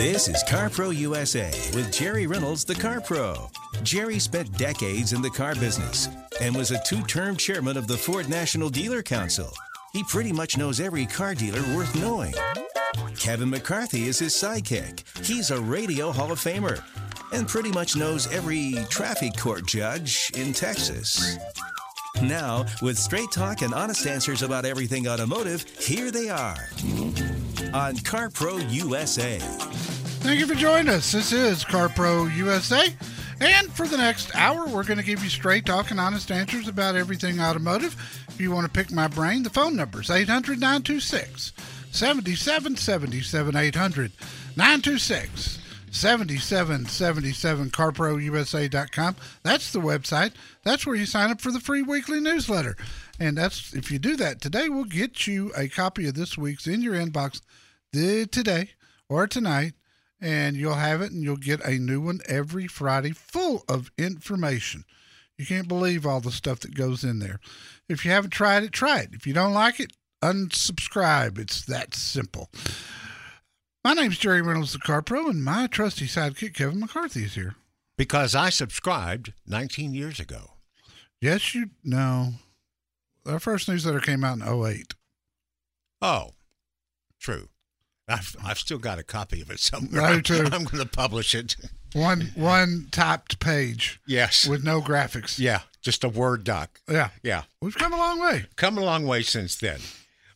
This is CarPro USA with Jerry Reynolds, the Car Pro. Jerry spent decades in the car business and was a two term chairman of the Ford National Dealer Council. He pretty much knows every car dealer worth knowing. Kevin McCarthy is his sidekick. He's a radio Hall of Famer and pretty much knows every traffic court judge in Texas. Now, with straight talk and honest answers about everything automotive, here they are on CarPro USA. Thank you for joining us. This is CarPro USA. And for the next hour, we're going to give you straight talk and honest answers about everything automotive. If you want to pick my brain, the phone number is 800 926 7777 800 926 7777 carprousa.com. That's the website. That's where you sign up for the free weekly newsletter. And that's if you do that today, we'll get you a copy of this week's in your inbox today or tonight and you'll have it and you'll get a new one every Friday full of information. You can't believe all the stuff that goes in there. If you haven't tried it, try it. If you don't like it, unsubscribe. It's that simple. My name's Jerry Reynolds, the Car Pro, and my trusty sidekick, Kevin McCarthy, is here. Because I subscribed 19 years ago. Yes, you know. Our first newsletter came out in 08. Oh, true. I've, I've still got a copy of it somewhere. I do too. I'm going to publish it. One one typed page. Yes. With no graphics. Yeah, just a Word doc. Yeah. Yeah. We've come a long way. Come a long way since then.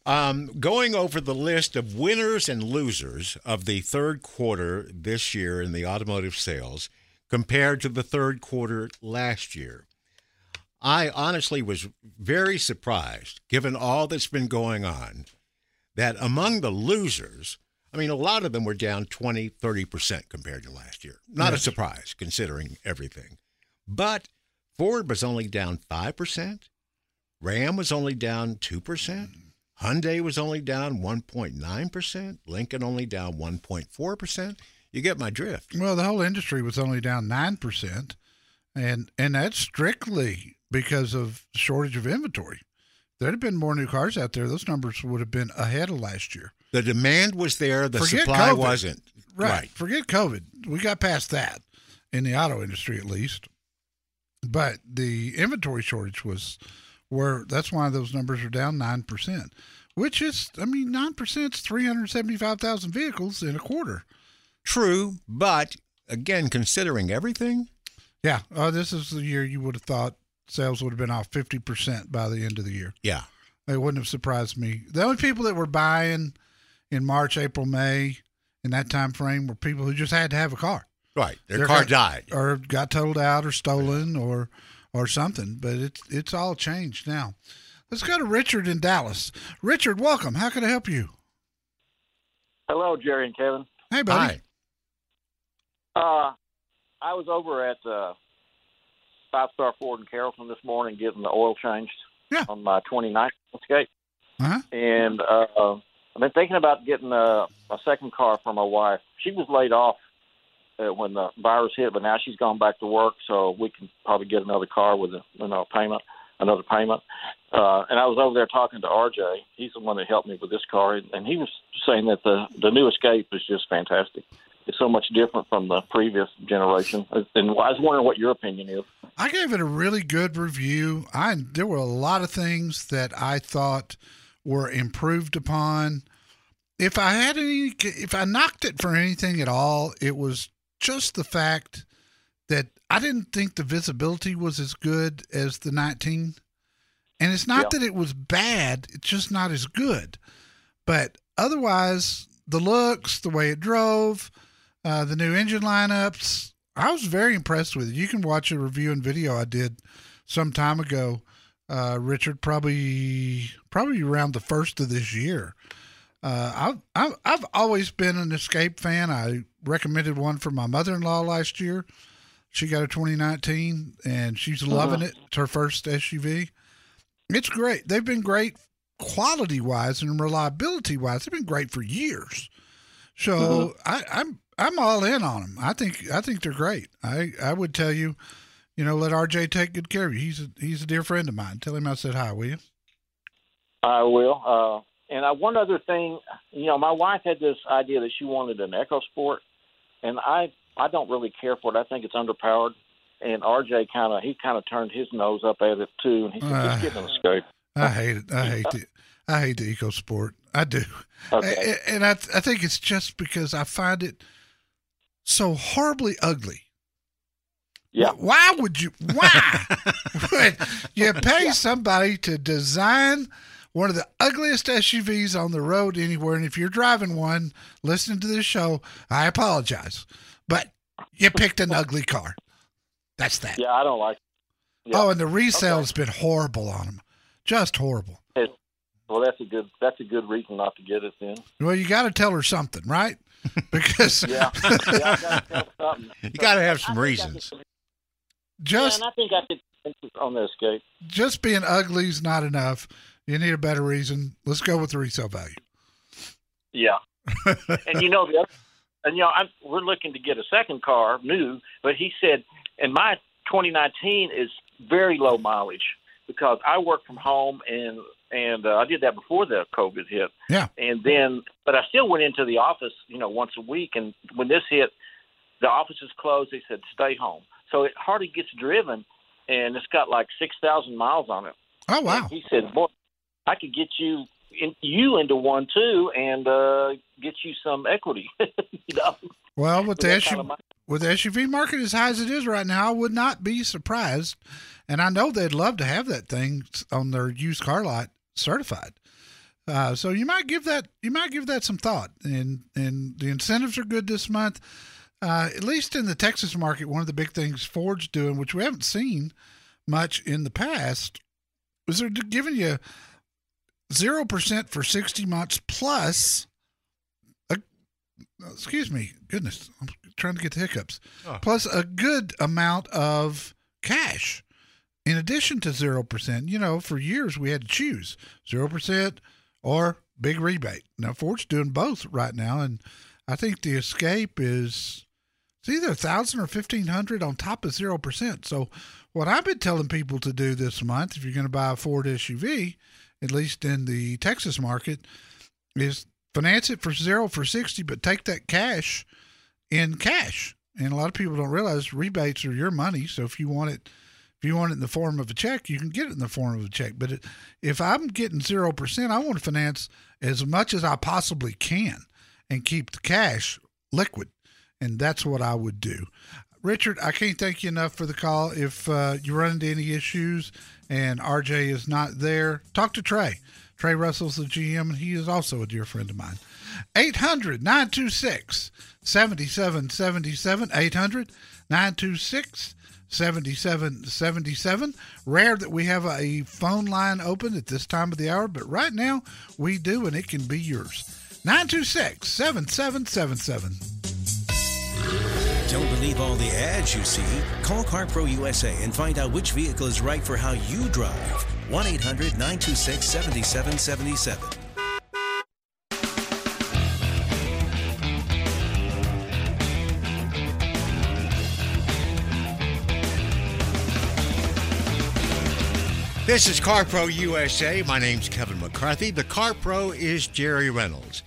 Um, going over the list of winners and losers of the third quarter this year in the automotive sales compared to the third quarter last year. I honestly was very surprised, given all that's been going on, that among the losers, I mean, a lot of them were down 20, 30% compared to last year. Not yes. a surprise, considering everything. But Ford was only down 5%, Ram was only down 2%. Hyundai was only down 1.9%, Lincoln only down 1.4%. You get my drift. Well, the whole industry was only down 9%, and and that's strictly because of shortage of inventory. There'd have been more new cars out there, those numbers would have been ahead of last year. The demand was there, the Forget supply COVID. wasn't. Right. right. Forget COVID. We got past that in the auto industry at least. But the inventory shortage was where that's why those numbers are down 9%, which is, I mean, 9% is 375,000 vehicles in a quarter. True, but again, considering everything. Yeah, uh, this is the year you would have thought sales would have been off 50% by the end of the year. Yeah. It wouldn't have surprised me. The only people that were buying in March, April, May, in that time frame were people who just had to have a car. Right. Their, Their car, car died. Or got totaled out or stolen or or something. But it's it's all changed now. Let's go to Richard in Dallas. Richard, welcome. How can I help you? Hello, Jerry and Kevin. Hey, buddy. Hi. Uh, I was over at uh, Five Star Ford in Carrollton this morning getting the oil changed yeah. on my 29th Escape. Uh-huh. And uh, I've been thinking about getting a, a second car for my wife. She was laid off uh, when the virus hit, but now she's gone back to work, so we can probably get another car with a you payment, another payment. Uh, and I was over there talking to RJ. He's the one that helped me with this car, and he was saying that the the new Escape is just fantastic. It's so much different from the previous generation, and I was wondering what your opinion is. I gave it a really good review. I there were a lot of things that I thought were improved upon. If I had any, if I knocked it for anything at all, it was just the fact that I didn't think the visibility was as good as the 19. And it's not Yeah. that it was bad, it's just not as good. But otherwise, the looks, the way it drove, uh, the new engine lineups, I was very impressed with it. You can watch a review and video I did some time ago, uh, Richard, probably probably around the first of this year. Uh, I've, I've I've always been an Escape fan. I recommended one for my mother-in-law last year. She got a 2019, and she's loving it. It's her first SUV. It's great. They've been great quality-wise and reliability-wise. They've been great for years. So I, I'm I'm all in on them. I think I think they're great. I I would tell you, you know, let RJ take good care of you. He's a he's a dear friend of mine. Tell him I said hi, will you? I will. Uh, and I, one other thing, you know, my wife had this idea that she wanted an Echo Sport, and I I don't really care for it. I think it's underpowered. And RJ kind of he kind of turned his nose up at it too, and he said, Uh. "Just an Escape." I hate it. I hate the I hate the EcoSport. I do. Okay. And I I think it's just because I find it so horribly ugly. Yeah. Why would you? Why would you pay somebody to design one of the ugliest SUVs on the road anywhere? And if you're driving one, listening to this show, I apologize, but you picked an ugly car. That's that. Yeah, I don't like. Yeah. Oh, and the resale has been horrible on them, just horrible. Well, that's a good that's a good reason not to get it then. Well, you got to tell her something, right? Because Yeah. yeah gotta tell something. You got to have some I reasons. Just yeah, I think I could on the Escape. just being ugly is not enough. You need a better reason. Let's go with the resale value. Yeah. and you know the other, and you know I'm, we're looking to get a second car new, but he said, and my 2019 is very low mileage because I work from home and and uh, I did that before the COVID hit. Yeah. And then, but I still went into the office, you know, once a week. And when this hit, the office is closed. They said stay home, so it hardly gets driven, and it's got like six thousand miles on it. Oh wow! He said, "Boy, I could get you in, you into one too, and uh, get you some equity." you know, Well, with with the SUV, kind of with the SUV market as high as it is right now, I would not be surprised. And I know they'd love to have that thing on their used car lot certified. Uh, so you might give that you might give that some thought. And and the incentives are good this month. Uh, at least in the Texas market, one of the big things Ford's doing, which we haven't seen much in the past, is they're giving you zero percent for sixty months plus. A, excuse me, goodness, I'm trying to get the hiccups. Oh. Plus a good amount of cash. In addition to zero percent, you know, for years we had to choose zero percent or big rebate. Now Ford's doing both right now, and I think the Escape is it's either a thousand or fifteen hundred on top of zero percent. So what I've been telling people to do this month, if you're going to buy a Ford SUV, at least in the Texas market, is finance it for zero for sixty, but take that cash in cash. And a lot of people don't realize rebates are your money. So if you want it, if you want it in the form of a check, you can get it in the form of a check. But if I'm getting zero percent, I want to finance as much as I possibly can and keep the cash liquid, and that's what I would do. Richard, I can't thank you enough for the call. If uh, you run into any issues and RJ is not there, talk to Trey. Trey Russell's the GM, and he is also a dear friend of mine. 800 926 7777. 800 926 7777. Rare that we have a phone line open at this time of the hour, but right now we do, and it can be yours. 926 7777. Don't believe all the ads you see. Call CarPro USA and find out which vehicle is right for how you drive. 1 800 926 7777. This is CarPro USA. My name's Kevin McCarthy. The CarPro is Jerry Reynolds.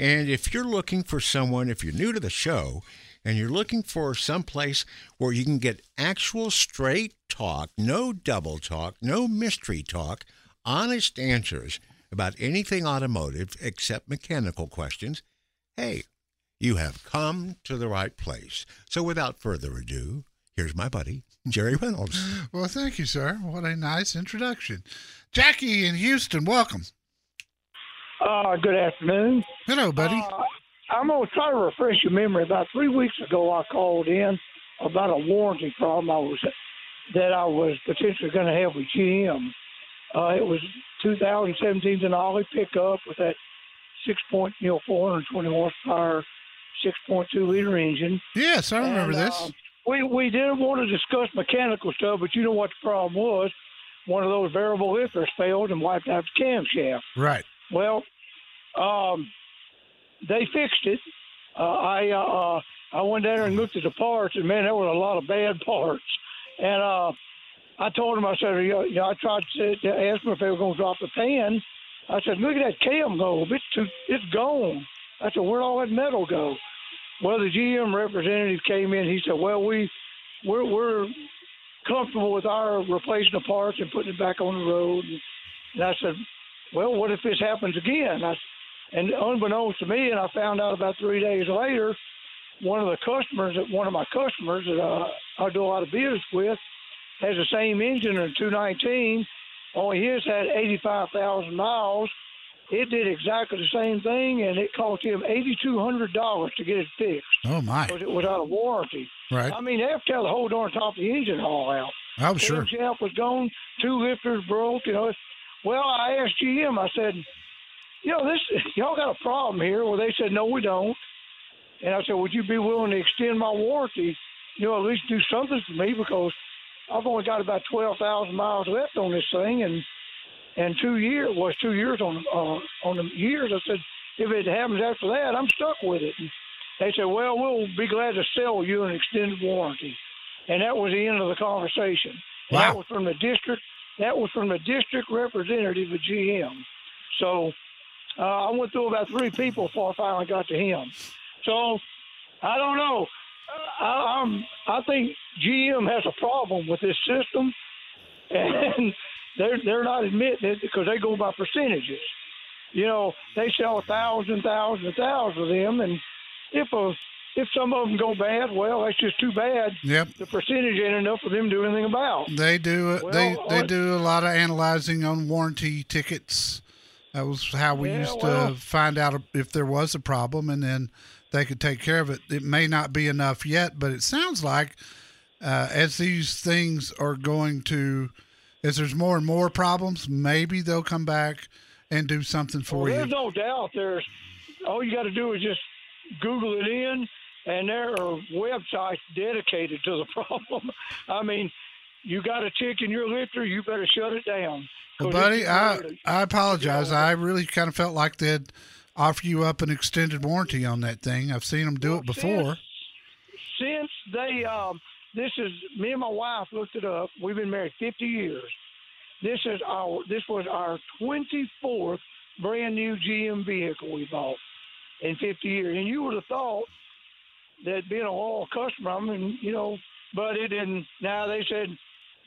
And if you're looking for someone, if you're new to the show, and you're looking for some place where you can get actual straight talk, no double talk, no mystery talk, honest answers about anything automotive except mechanical questions, hey, you have come to the right place. So without further ado, here's my buddy, Jerry Reynolds. Well, thank you, sir. What a nice introduction. Jackie in Houston, welcome. Uh, good afternoon. Hello, buddy. Uh, I'm going to try to refresh your memory. About three weeks ago, I called in about a warranty problem I was that I was potentially going to have with GM. Uh, it was 2017 Denali pickup with that six point, you know, 420 horsepower, 6.2 liter engine. yes, I remember And, this. uh, we we didn't want to discuss mechanical stuff, but you know what the problem was? One of those variable lifters failed and wiped out the camshaft. right. Well, um, they fixed it. Uh, I uh, I went down there and looked at the parts, and man, there was a lot of bad parts. And uh, I told them, I said, you know, I tried to, to ask them if they were going to drop the pan. I said, look at that cam go, it's too, it's gone. I said, where'd all that metal go? Well, the GM representative came in. He said, well, we we're, we're comfortable with our replacing the parts and putting it back on the road. And, and I said, well, what if this happens again? I, and unbeknownst to me, and I found out about three days later, one of the customers, that one of my customers that uh, I do a lot of business with, has the same engine in a 219. Only his had 85,000 miles. It did exactly the same thing, and it cost him $8,200 to get it fixed Oh, my. because it was out of warranty. Right. I mean, they have to tear the whole darn top of the engine haul out. Oh, sure. Camshaft was gone, two lifters broke. You know, well, I asked GM. I said, you know, this y'all got a problem here. Well, they said, no, we don't. And I said, would you be willing to extend my warranty? You know, at least do something for me because I've only got about twelve thousand miles left on this thing, and and two years was two years on uh, on the years. I said, if it happens after that, I'm stuck with it. And they said, well, we'll be glad to sell you an extended warranty, and that was the end of the conversation. And Wow. That was from the district. That was from the district representative of GM. So uh, I went through about three people before I finally got to him. So I don't know. Uh, I, I'm, I think GM has a problem with this system, and they're they're not admitting it because they go by percentages. You know, they sell a thousand, thousand, thousand of them, and if a if some of them go bad, well, that's just too bad. Yep. The percentage ain't enough for them to do anything about. They do. Uh, well, they they do a lot of analyzing on warranty tickets. That was how we Yeah, used to find out if there was a problem, and then they could take care of it. It may not be enough yet, but it sounds like uh, as these things are going to, as there's more and more problems, maybe they'll come back and do something for well, you. there's no doubt. There's all you got to do is just Google it in, and there are websites dedicated to the problem. I mean, you got a tick in your lifter, you better shut it down. Well, buddy, I getting ready to- I apologize. I really kind of felt like they'd offer you up an extended warranty on that thing. I've seen them do it before. since they um this is me and my wife looked it up we've been married 50 years this is our this was our 24th brand new gm vehicle we bought in 50 years and you would have thought that being a loyal customer i mean you know but it didn't now they said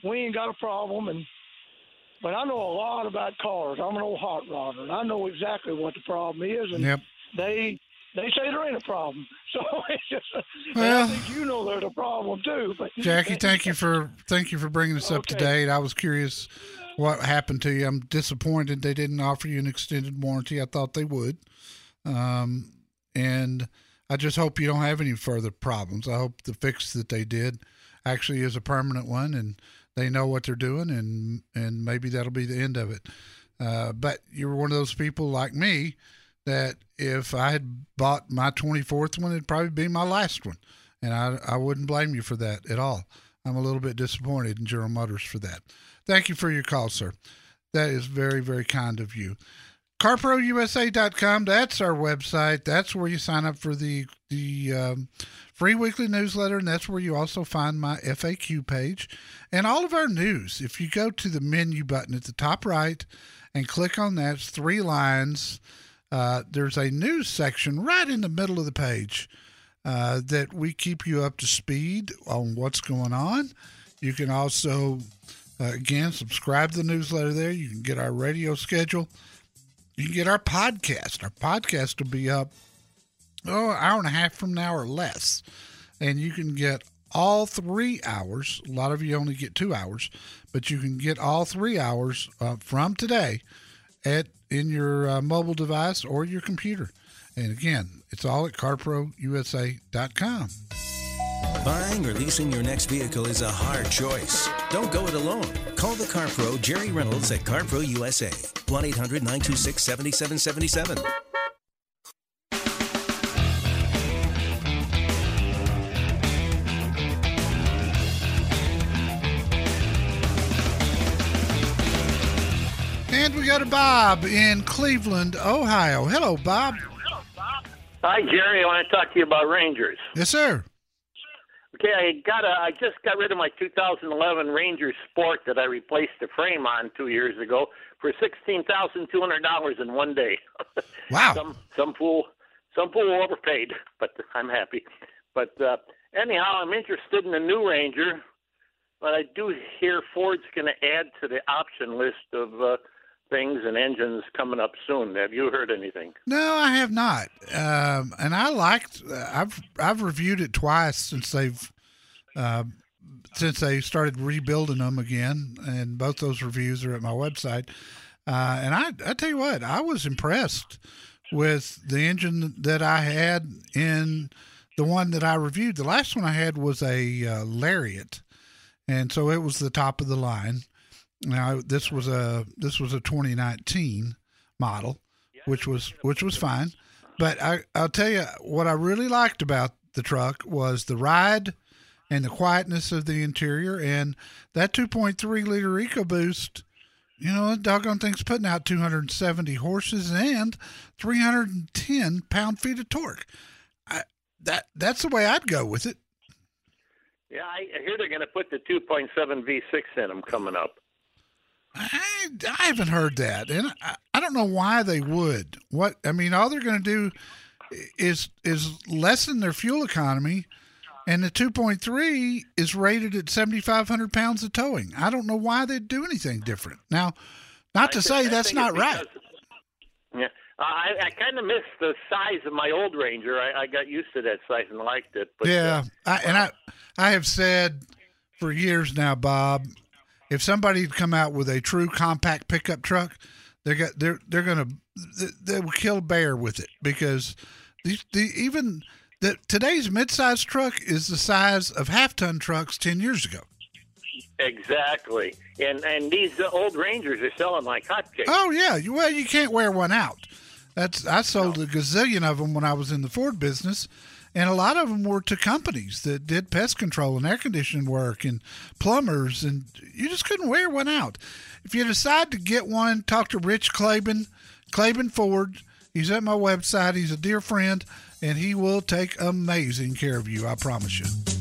we ain't got a problem and but I know a lot about cars. I'm an old hot rodder, and I know exactly what the problem is. And Yep. they they say there ain't a problem. So it's just, Well- I think you know there's a problem too. But Jackie, thank you for thank you for bringing us up to date. I was curious what happened to you. I'm disappointed they didn't offer you an extended warranty. I thought they would, um, and I just hope you don't have any further problems. I hope the fix that they did actually is a permanent one, and they know what they're doing, and and maybe that'll be the end of it. Uh, but you're one of those people like me that if I had bought my 24th one, it'd probably be my last one. And I, I wouldn't blame you for that at all. I'm a little bit disappointed in General Motors for that. Thank you for your call, sir. That is very, very kind of you. CarProUSA.com, that's our website. That's where you sign up for the, the um, free weekly newsletter, and that's where you also find my FAQ page and all of our news. If you go to the menu button at the top right and click on that, three lines. Uh, there's a news section right in the middle of the page uh, that we keep you up to speed on what's going on. You can also, uh, again, subscribe to the newsletter there. You can get our radio schedule. You can get our podcast. Our podcast will be up oh an hour and a half from now or less, and you can get all three hours. A lot of you only get two hours, but you can get all three hours uh, from today at in your uh, mobile device or your computer. And again, it's all at carprousa.com. Buying or leasing your next vehicle is a hard choice. Don't go it alone. Call the Car Pro Jerry Reynolds at CarPro USA. 1 800 926 7777. And we got a Bob in Cleveland, Ohio. Hello, Bob. Hi, Jerry. I want to talk to you about Rangers. Yes, sir. Okay, I got a. I just got rid of my 2011 Ranger Sport that I replaced the frame on two years ago for sixteen thousand two hundred dollars in one day. Wow. some some fool, some fool overpaid, but I'm happy. But uh, anyhow, I'm interested in the new Ranger, but I do hear Ford's going to add to the option list of uh, things and engines coming up soon. Have you heard anything? No, I have not. Um, and I liked. I've I've reviewed it twice since they've uh, since they started rebuilding them again, and both those reviews are at my website. Uh, and I I tell you what, I was impressed with the engine that I had in the one that I reviewed. The last one I had was a uh, Lariat, and so it was the top of the line. Now this was a this was a 2019 model, which was which was fine. But I I'll tell you what I really liked about the truck was the ride and the quietness of the interior and that 2.3 liter EcoBoost. You know, doggone thing's putting out 270 horses and 310 pound feet of torque. I, that that's the way I'd go with it. Yeah, I I hear they're going to put the 2.7 V6 in them coming up. I, I haven't heard that, and I, I don't know why they would. What I mean, all they're going to do is is lessen their fuel economy, and the 2.3 is rated at 7,500 pounds of towing. I don't know why they'd do anything different. Now, not to I say think- that's not it's right. Yeah, I, I kind of miss the size of my old Ranger. I, I got used to that size and liked it. But, yeah, uh, I, and I I have said for years now, Bob, if somebody had come out with a true compact pickup truck, they're got they're they're gonna they, they will kill a bear with it because these the even the today's midsize truck is the size of half ton trucks ten years ago. exactly. And and these old Rangers are selling like hotcakes. Oh yeah, you, well you can't wear one out. That's I sold a gazillion of them when I was in the Ford business, and a lot of them were to companies that did pest control and air conditioning work and plumbers, and you just couldn't wear one out. If you decide to get one, talk to Rich Claiborne, Claiborne Ford. He's at my website. He's a dear friend, and he will take amazing care of you. I promise you.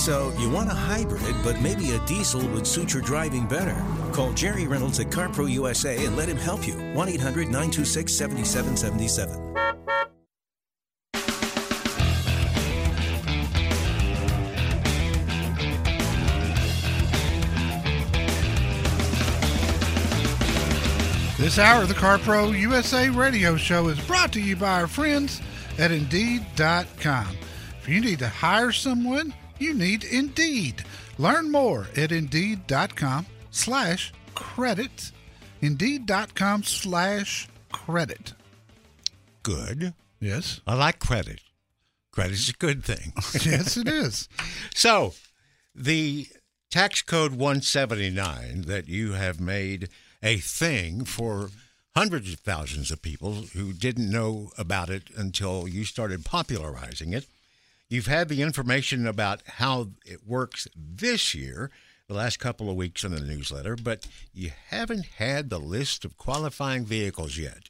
So, you want a hybrid, but maybe a diesel would suit your driving better. Call Jerry Reynolds at CarPro USA and let him help you. 1 800 926 7777. This hour of the CarPro USA radio show is brought to you by our friends at Indeed.com. If you need to hire someone, you need Indeed. Learn more at Indeed.com slash credit. Indeed.com slash credit. Good. Yes. I like credit. Credit's a good thing. Yes, it is. So, the tax code 179 that you have made a thing for hundreds of thousands of people who didn't know about it until you started popularizing it. You've had the information about how it works this year, the last couple of weeks in the newsletter, but you haven't had the list of qualifying vehicles yet.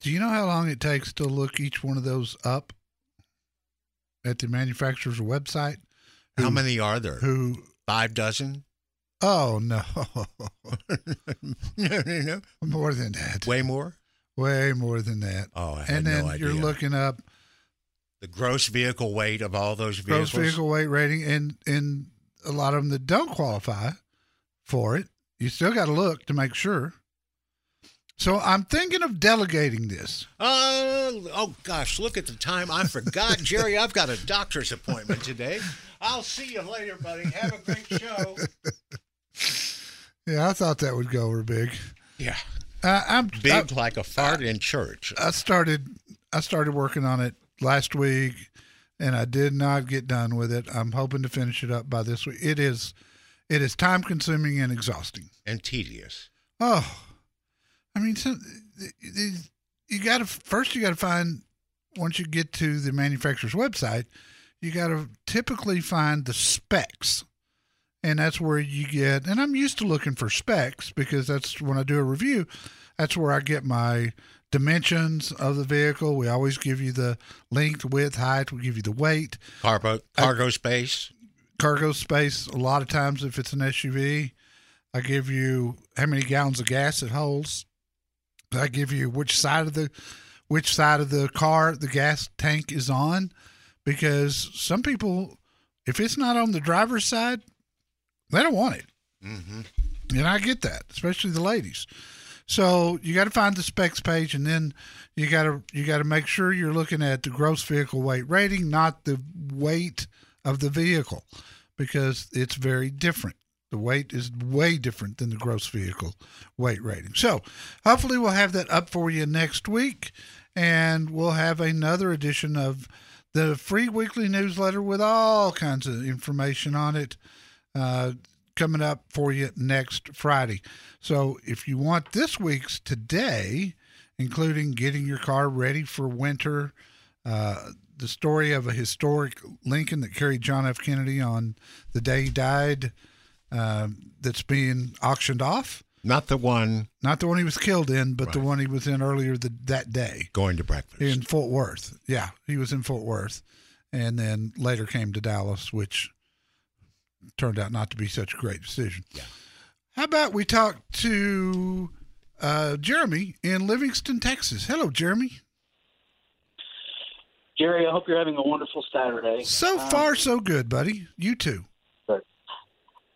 Do you know how long it takes to look each one of those up at the manufacturer's website? How many are there? Who? Five dozen? Oh, no. no, no, no. more than that. Way more? Way more than that. Oh, I had and no then idea. you're looking up the gross vehicle weight of all those vehicles. gross vehicle weight rating, and and a lot of them that don't qualify for it, you still got to look to make sure. So I'm thinking of delegating this. Uh, oh gosh, look at the time. I forgot, Jerry. I've got a doctor's appointment today. I'll see you later, buddy. Have a great show. Yeah, I thought that would go over big. Yeah, Uh, I'm big I, like a fart in church. I started I started working on it last week, and I did not get done with it. I'm hoping to finish it up by this week. It is it is time consuming and exhausting. and tedious. Oh, I mean, some, you got to first you got to find once you get to the manufacturer's website, you got to typically find the specs, and that's where you get. And I'm used to looking for specs because that's when I do a review. That's where I get my dimensions of the vehicle. We always give you the length, width, height. We give you the weight Cargo, cargo space. cargo space. A lot of times, if it's an SUV, I give you how many gallons of gas it holds. I give you which side of the which side of the car the gas tank is on, because some people, if it's not on the driver's side, they don't want it, Mm-hmm. and I get that, especially the ladies. So you got to find the specs page, and then you got to you got to make sure you're looking at the gross vehicle weight rating, not the weight of the vehicle, because it's very different. The weight is way different than the gross vehicle weight rating. So hopefully we'll have that up for you next week, and we'll have another edition of the free weekly newsletter with all kinds of information on it. Uh, coming up for you next Friday. So if you want this week's today, including getting your car ready for winter, uh, the story of a historic Lincoln that carried John F. Kennedy on the day he died, uh, that's being auctioned off. Not the one Not the one he was killed in, but the one he was in earlier the, that day going to breakfast. in Fort Worth. Yeah, he was in Fort Worth, and then later came to Dallas, which turned out not to be such a great decision. Yeah. How about we talk to uh, Jeremy in Livingston, Texas? Hello, Jeremy. Jerry, I hope you're having a wonderful Saturday. So Um, far, so good, buddy. You too.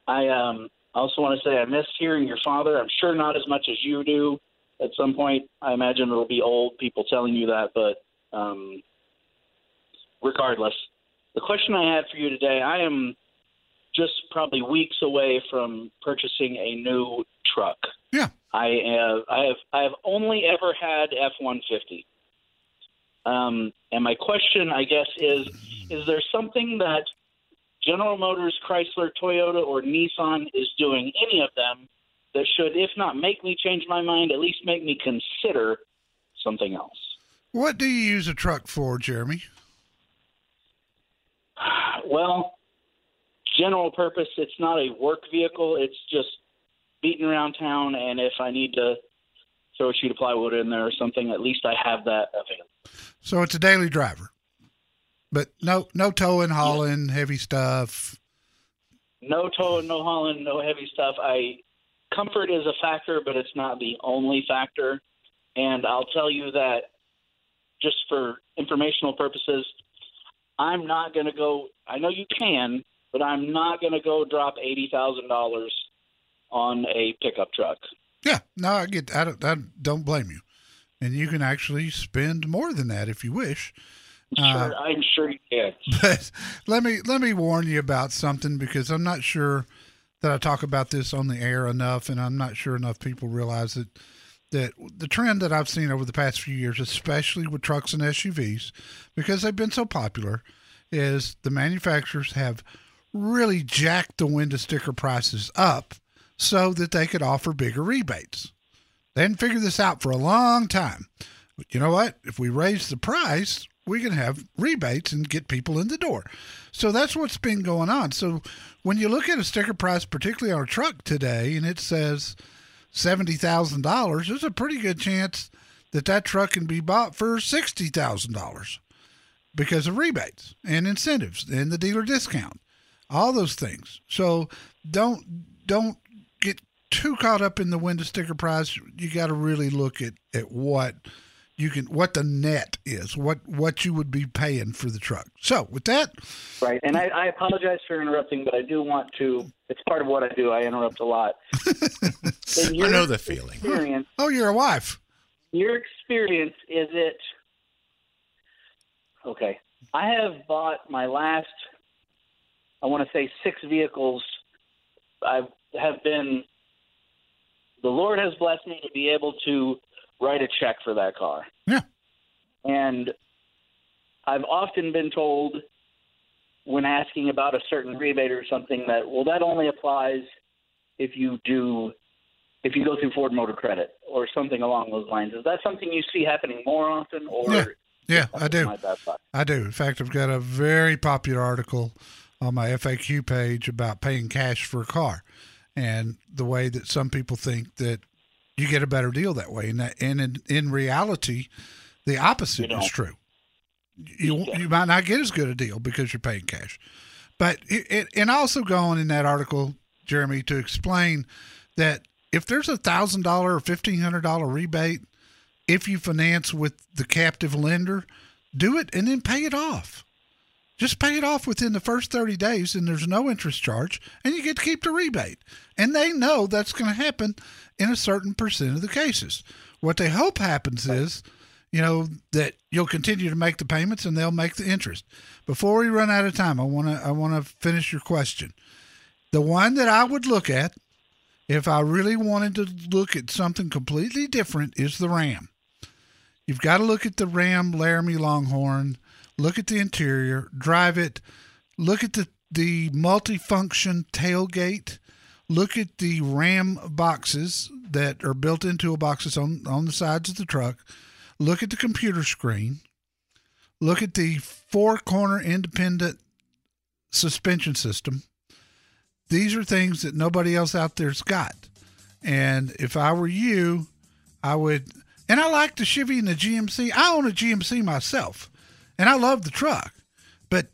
I um, also want to say I miss hearing your father. I'm sure not as much as you do. At some point, I imagine it'll be old people telling you that, but um, regardless, the question I had for you today, I am just probably weeks away from purchasing a new truck. Yeah. I have I have I have only ever had F one fifty. Um, and my question, I guess, is: Is there something that General Motors, Chrysler, Toyota, or Nissan is doing any of them that should, if not make me change my mind, at least make me consider something else? What do you use a truck for, Jeremy? Well, general purpose. It's not a work vehicle. It's just beating around town, and if I need to throw a sheet of plywood in there or something, at least I have that available. So it's a daily driver, but no, no towing, hauling, heavy stuff. No towing, no hauling, no heavy stuff. I comfort is a factor, but it's not the only factor. And I'll tell you that just for informational purposes, I'm not going to go. I know you can, but I'm not going to go drop eighty thousand dollars on a pickup truck. Yeah, no, I get. I don't. I don't blame you, and you can actually spend more than that if you wish. Sure, Uh, I'm sure you can. But let me let me warn you about something because I'm not sure that I talk about this on the air enough, and I'm not sure enough people realize that that the trend that I've seen over the past few years, especially with trucks and SUVs, because they've been so popular, is the manufacturers have really jacked the window sticker prices up so that they could offer bigger rebates. They hadn't figured this out for a long time. But you know what? If we raise the price, we can have rebates and get people in the door. So that's what's been going on. So when you look at a sticker price, particularly on a truck today, and it says $70,000, there's a pretty good chance that that truck can be bought for $60,000 because of rebates and incentives and the dealer discount, all those things. So don't don't get too caught up in the window sticker price. You got to really look at at what you can what the net is, what what you would be paying for the truck. So with that, Right, and I, I apologize for interrupting, but I do want to. It's part of what I do. I interrupt a lot. In I know the feeling. Experience, oh, you're a wife. your experience is it? Okay, I have bought my last. I want to say six vehicles. I have been. The Lord has blessed me to be able to write a check for that car. Yeah. And I've often been told when asking about a certain rebate or something that well that only applies if you do if you go through Ford Motor Credit or something along those lines. Is that something you see happening more often or Yeah. Yeah, I do. my bad thought? I do. In fact, I've got a very popular article on my FAQ page about paying cash for a car and the way that some people think that you get a better deal that way. And, that, and in, in reality, the opposite is true. You, you might not get as good a deal because you're paying cash. But it, it, and also go on in that article, Jeremy, to explain that if there's a thousand dollar or fifteen hundred dollar rebate, if you finance with the captive lender, do it and then pay it off. Just pay it off within the first 30 days and there's no interest charge and you get to keep the rebate. And they know that's going to happen in a certain percent of the cases. What they hope happens is, you know, that you'll continue to make the payments and they'll make the interest. Before we run out of time, I want to I want to finish your question. The one that I would look at if I really wanted to look at something completely different is the Ram. You've got to look at the Ram Laramie Longhorn, look at the interior, drive it, look at the, the multifunction tailgate, look at the Ram boxes that are built into a boxes on, on the sides of the truck, look at the computer screen, look at the four corner independent suspension system. These are things that nobody else out there's got. And if I were you, I would. And I like the Chevy and the GMC. I own a GMC myself, and I love the truck. But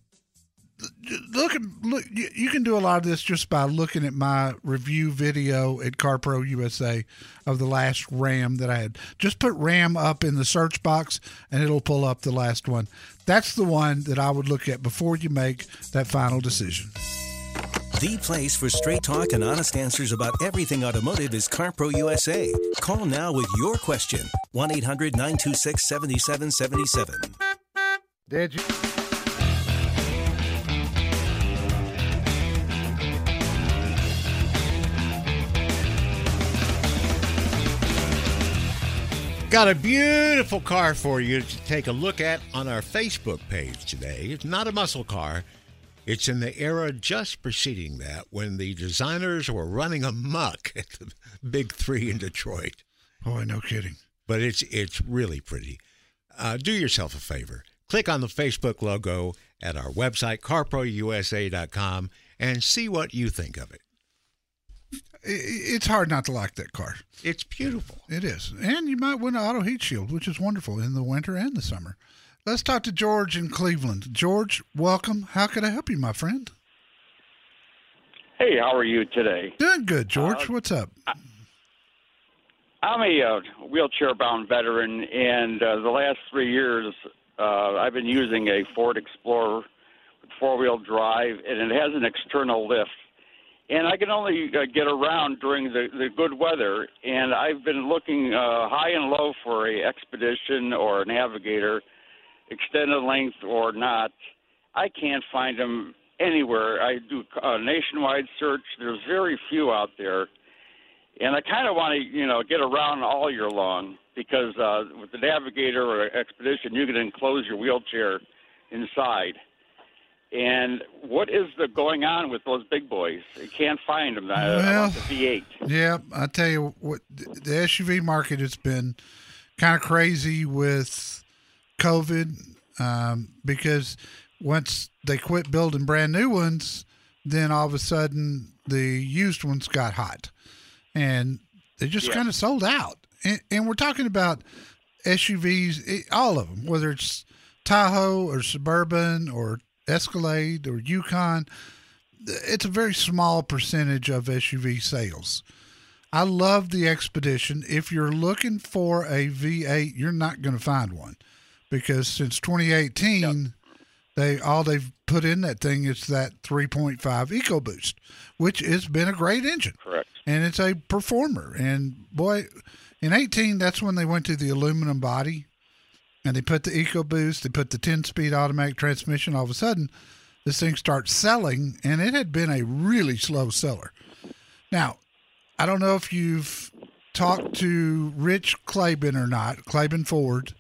look at look, you, you can do a lot of this just by looking at my review video at CarPro USA of the last Ram that I had. Just put Ram up in the search box, and it'll pull up the last one. That's the one that I would look at before you make that final decision. The place for straight talk and honest answers about everything automotive is CarPro USA. Call now with your question 1 800 926 7777. Did you? Got a beautiful car for you to take a look at on our Facebook page today. It's not a muscle car. It's in the era just preceding that when the designers were running amok at the Big Three in Detroit. Oh, no kidding. But it's it's really pretty. Uh, do yourself a favor. Click on the Facebook logo at our website, carprousa.com, and see what you think of it. It's hard not to like that car. It's beautiful. It is. And you might win an auto heat shield, which is wonderful in the winter and the summer. Let's talk to George in Cleveland. George, welcome. How can I help you, my friend? Hey, how are you today? Doing good, George. What's up? I'm a uh, wheelchair-bound veteran, and uh, the last three years, uh, I've been using a Ford Explorer with four-wheel drive, and it has an external lift. And I can only uh, get around during the, the good weather, and I've been looking uh, high and low for a Expedition or a Navigator, extended length or not. I can't find them anywhere. I do a nationwide search. There's very few out there and I kind of want to, you know, get around all year long because uh, with the Navigator or Expedition, you can enclose your wheelchair inside. And what is the going on with those big boys? You can't find them. I, Well- the V8. Yeah, I tell you what, the SUV market has been kind of crazy with COVID um, because once they quit building brand new ones, then all of a sudden the used ones got hot and they just Yeah. kind of sold out. And, and we're talking about SUVs, eh, all of them, whether it's Tahoe or Suburban or Escalade or Yukon. It's a very small percentage of SUV sales. I love the Expedition. If you're looking for a V8, you're not going to find one because since 2018, they all they've put in that thing is that 3.5 EcoBoost, which has been a great engine. Correct. And it's a performer. And boy, in 18, that's when they went to the aluminum body and they put the EcoBoost, they put the 10 speed automatic transmission. All of a sudden, this thing starts selling, and it had been a really slow seller. Now, I don't know if you've talked to Rich Claiborne or not, Claiborne Ford.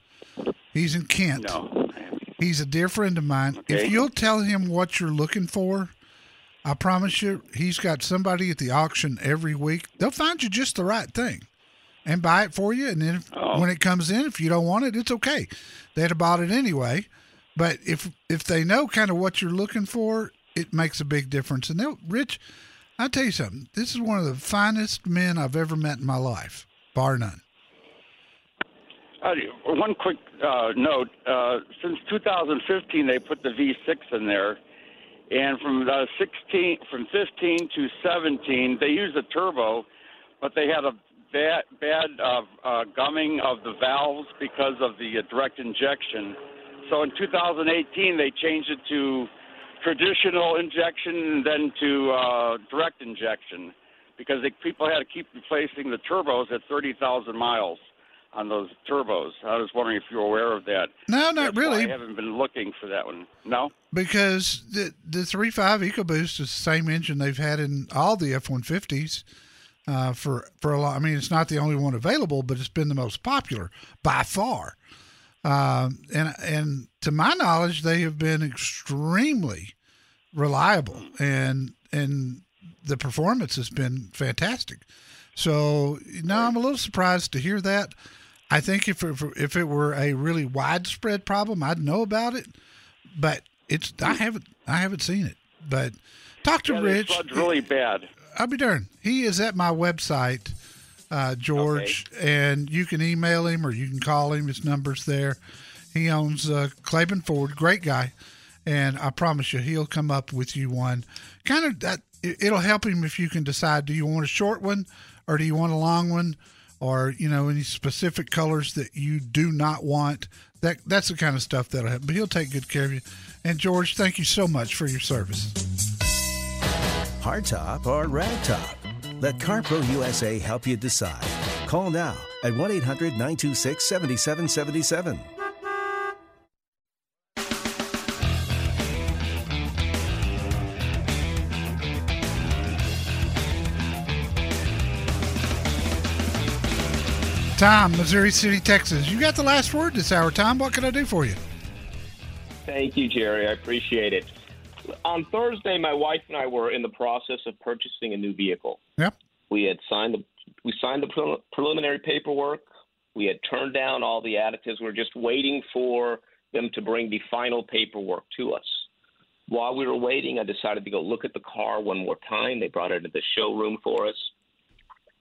He's in Kent. No. He's a dear friend of mine. Okay. If you'll tell him what you're looking for, I promise you, he's got somebody at the auction every week. They'll find you just the right thing and buy it for you. And then if, Oh. when it comes in, if you don't want it, it's okay. They'd have bought it anyway. But if if they know kind of what you're looking for, it makes a big difference. And they'll, Rich, I'll tell you something. This is one of the finest men I've ever met in my life, bar none. Uh, one quick uh, note: uh, since 2015, they put the V6 in there, and from uh, 16, from 15 to 17, they used a turbo, but they had a bad, bad uh, uh, gumming of the valves because of the uh, direct injection. So in 2018, they changed it to traditional injection and then to uh, direct injection because they, people had to keep replacing the turbos at 30,000 miles on those turbos. I was wondering if you were aware of that. No, not That's really. I haven't been looking for that one. No. because the the 3.5 EcoBoost is the same engine they've had in all the F150s uh, for for a lot. I mean, it's not the only one available, but it's been the most popular by far. Um, and and to my knowledge, they have been extremely reliable, and and the performance has been fantastic. So no, I'm a little surprised to hear that. I think if it, if it were a really widespread problem, I'd know about it but it's I haven't I haven't seen it. But talk to Yeah, Rich. really bad. I'll be darned. He is at my website, uh, George, and you can email him or you can call him. His number's there. He owns uh, Claiborne Ford, great guy, and I promise you he'll come up with you one. Kind of that it- it'll help him if you can decide do you want a short one or do you want a long one or you know any specific colors that you do not want. That that's the kind of stuff that'll help. But he'll take good care of you. And George, thank you so much for your service. Hardtop or ragtop? Let CarPro USA help you decide. Call now at 1 800 926 7777. Tom, Missouri City, Texas. You got the last word this hour, Tom. What can I do for you? Thank you, Jerry. I appreciate it. On Thursday, my wife and I were in the process of purchasing a new vehicle. Yep. We had signed the we signed the prelim- preliminary paperwork. We had turned down all the additives. We were just waiting for them to bring the final paperwork to us. While we were waiting, I decided to go look at the car one more time. They brought it into the showroom for us.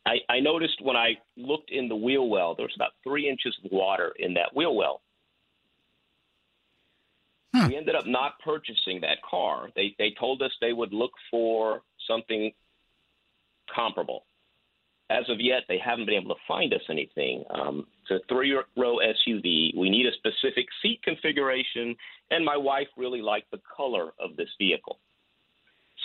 I, I noticed when I looked in the wheel well, there was about three inches of water in that wheel well. We ended up not purchasing that car. They they told us they would look for something comparable. As of yet, they haven't been able to find us anything. Um, it's a three-row SUV. We need a specific seat configuration, and my wife really liked the color of this vehicle.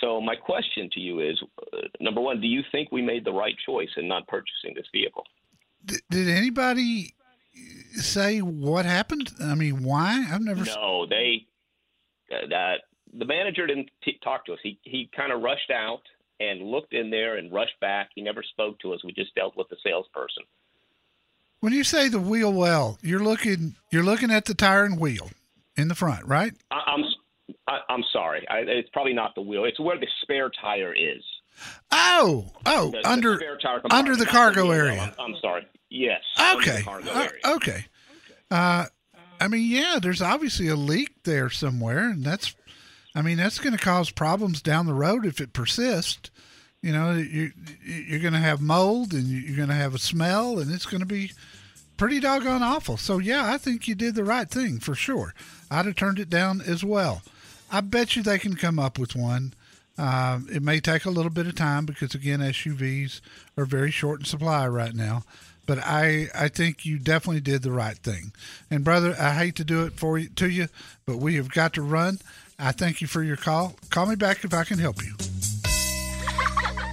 So my question to you is: uh, Number one, do you think we made the right choice in not purchasing this vehicle? D- did anybody say what happened? I mean, why? I've never. No, they. Uh, that the manager didn't t- talk to us. He he kind of rushed out and looked in there and rushed back. He never spoke to us. We just dealt with the salesperson. When you say the wheel well, you're looking you're looking at the tire and wheel in the front, right? I, I'm s- I, I'm sorry. I, it's probably not the wheel. It's where the spare tire is. Oh, oh, The- the under tire under the cargo well. area. I'm, I'm sorry. Yes. Okay, uh, okay. Uh, I mean, yeah, there's obviously a leak there somewhere, and that's, I mean, that's going to cause problems down the road if it persists. You know, you you're going to have mold, and you're going to have a smell, and it's going to be pretty doggone awful. So yeah, I think you did the right thing for sure. I'd have turned it down as well. I bet you they can come up with one. Um, it may take a little bit of time because again, SUVs are very short in supply right now. But I, I think you definitely did the right thing. And brother, I hate to do it for you to you, but we have got to run. I thank you for your call. Call me back if I can help you.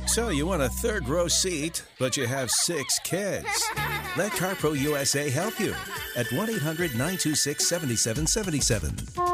So you want a third row seat, but you have six kids. Let CarPro USA help you at 1 800 926 7777.